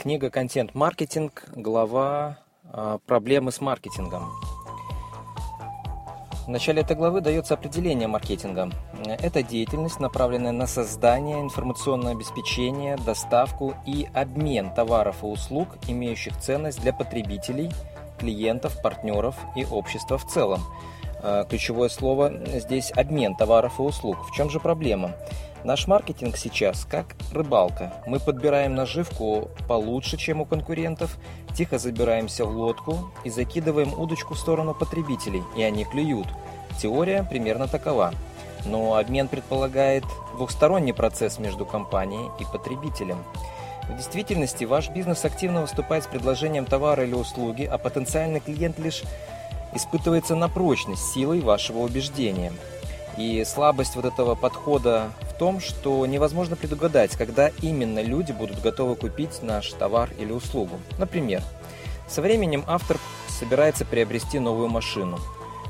Книга «Контент-маркетинг», глава а, «Проблемы с маркетингом». В начале этой главы дается определение маркетинга. Это деятельность, направленная на создание, информационное обеспечение, доставку и обмен товаров и услуг, имеющих ценность для потребителей, клиентов, партнеров и общества в целом. А, ключевое слово здесь обмен товаров и услуг. В чем же проблема? Наш маркетинг сейчас как рыбалка. Мы подбираем наживку получше, чем у конкурентов, тихо забираемся в лодку и закидываем удочку в сторону потребителей, и они клюют. Теория примерно такова. Но обмен предполагает двухсторонний процесс между компанией и потребителем. В действительности ваш бизнес активно выступает с предложением товара или услуги, а потенциальный клиент лишь испытывается на прочность силой вашего убеждения. И слабость вот этого подхода в том, что невозможно предугадать, когда именно люди будут готовы купить наш товар или услугу. Например, со временем автор собирается приобрести новую машину,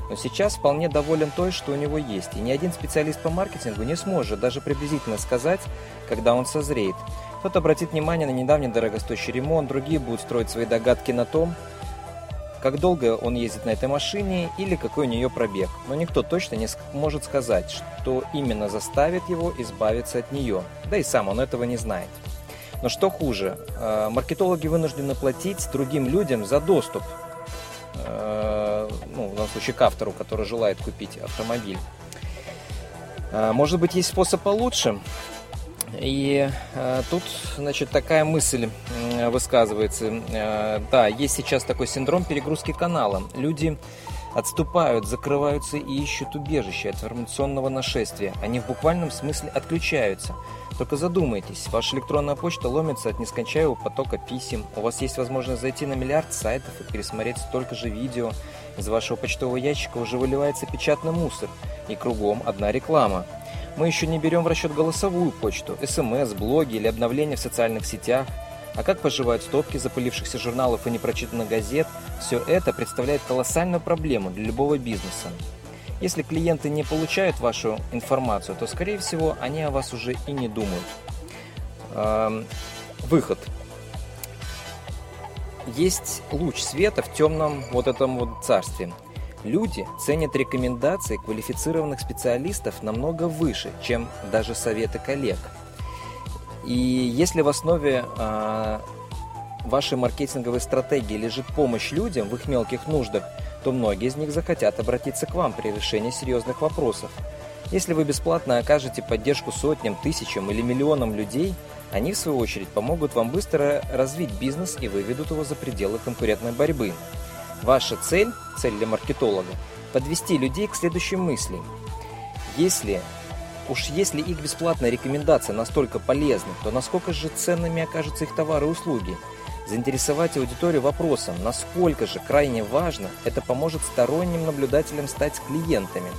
но сейчас вполне доволен той, что у него есть, и ни один специалист по маркетингу не сможет даже приблизительно сказать, когда он созреет. Кто-то обратит внимание на недавний дорогостоящий ремонт, другие будут строить свои догадки на том, как долго он ездит на этой машине или какой у нее пробег. Но никто точно не может сказать, что именно заставит его избавиться от нее. Да и сам он этого не знает. Но что хуже, э, маркетологи вынуждены платить другим людям за доступ, э, ну, в данном случае к автору, который желает купить автомобиль. Э, может быть, есть способ получше? И э, тут, значит, такая мысль э, высказывается. Э, да, есть сейчас такой синдром перегрузки канала. Люди отступают, закрываются и ищут убежище от информационного нашествия. Они в буквальном смысле отключаются. Только задумайтесь, ваша электронная почта ломится от нескончаемого потока писем. У вас есть возможность зайти на миллиард сайтов и пересмотреть столько же видео. Из вашего почтового ящика уже выливается печатный мусор. И кругом одна реклама. Мы еще не берем в расчет голосовую почту, смс, блоги или обновления в социальных сетях. А как поживают стопки запылившихся журналов и непрочитанных газет, все это представляет колоссальную проблему для любого бизнеса. Если клиенты не получают вашу информацию, то, скорее всего, они о вас уже и не думают. Эм, выход. Есть луч света в темном вот этом вот царстве. Люди ценят рекомендации квалифицированных специалистов намного выше, чем даже советы коллег. И если в основе э, вашей маркетинговой стратегии лежит помощь людям в их мелких нуждах, то многие из них захотят обратиться к вам при решении серьезных вопросов. Если вы бесплатно окажете поддержку сотням, тысячам или миллионам людей, они в свою очередь помогут вам быстро развить бизнес и выведут его за пределы конкурентной борьбы. Ваша цель, цель для маркетолога, подвести людей к следующей мысли. Если уж если их бесплатная рекомендация настолько полезна, то насколько же ценными окажутся их товары и услуги? Заинтересовать аудиторию вопросом, насколько же крайне важно, это поможет сторонним наблюдателям стать клиентами.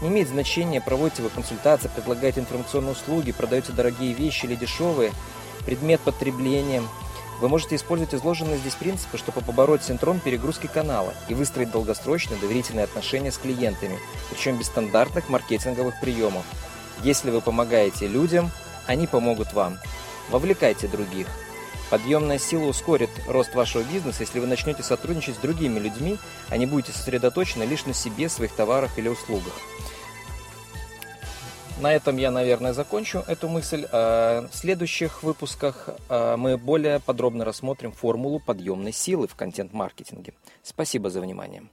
Не имеет значения, проводите вы консультации, предлагаете информационные услуги, продаете дорогие вещи или дешевые, предмет потребления – вы можете использовать изложенные здесь принципы, чтобы побороть синдром перегрузки канала и выстроить долгосрочные доверительные отношения с клиентами, причем без стандартных маркетинговых приемов. Если вы помогаете людям, они помогут вам. Вовлекайте других. Подъемная сила ускорит рост вашего бизнеса, если вы начнете сотрудничать с другими людьми, а не будете сосредоточены лишь на себе, своих товарах или услугах. На этом я, наверное, закончу эту мысль. А в следующих выпусках а, мы более подробно рассмотрим формулу подъемной силы в контент-маркетинге. Спасибо за внимание.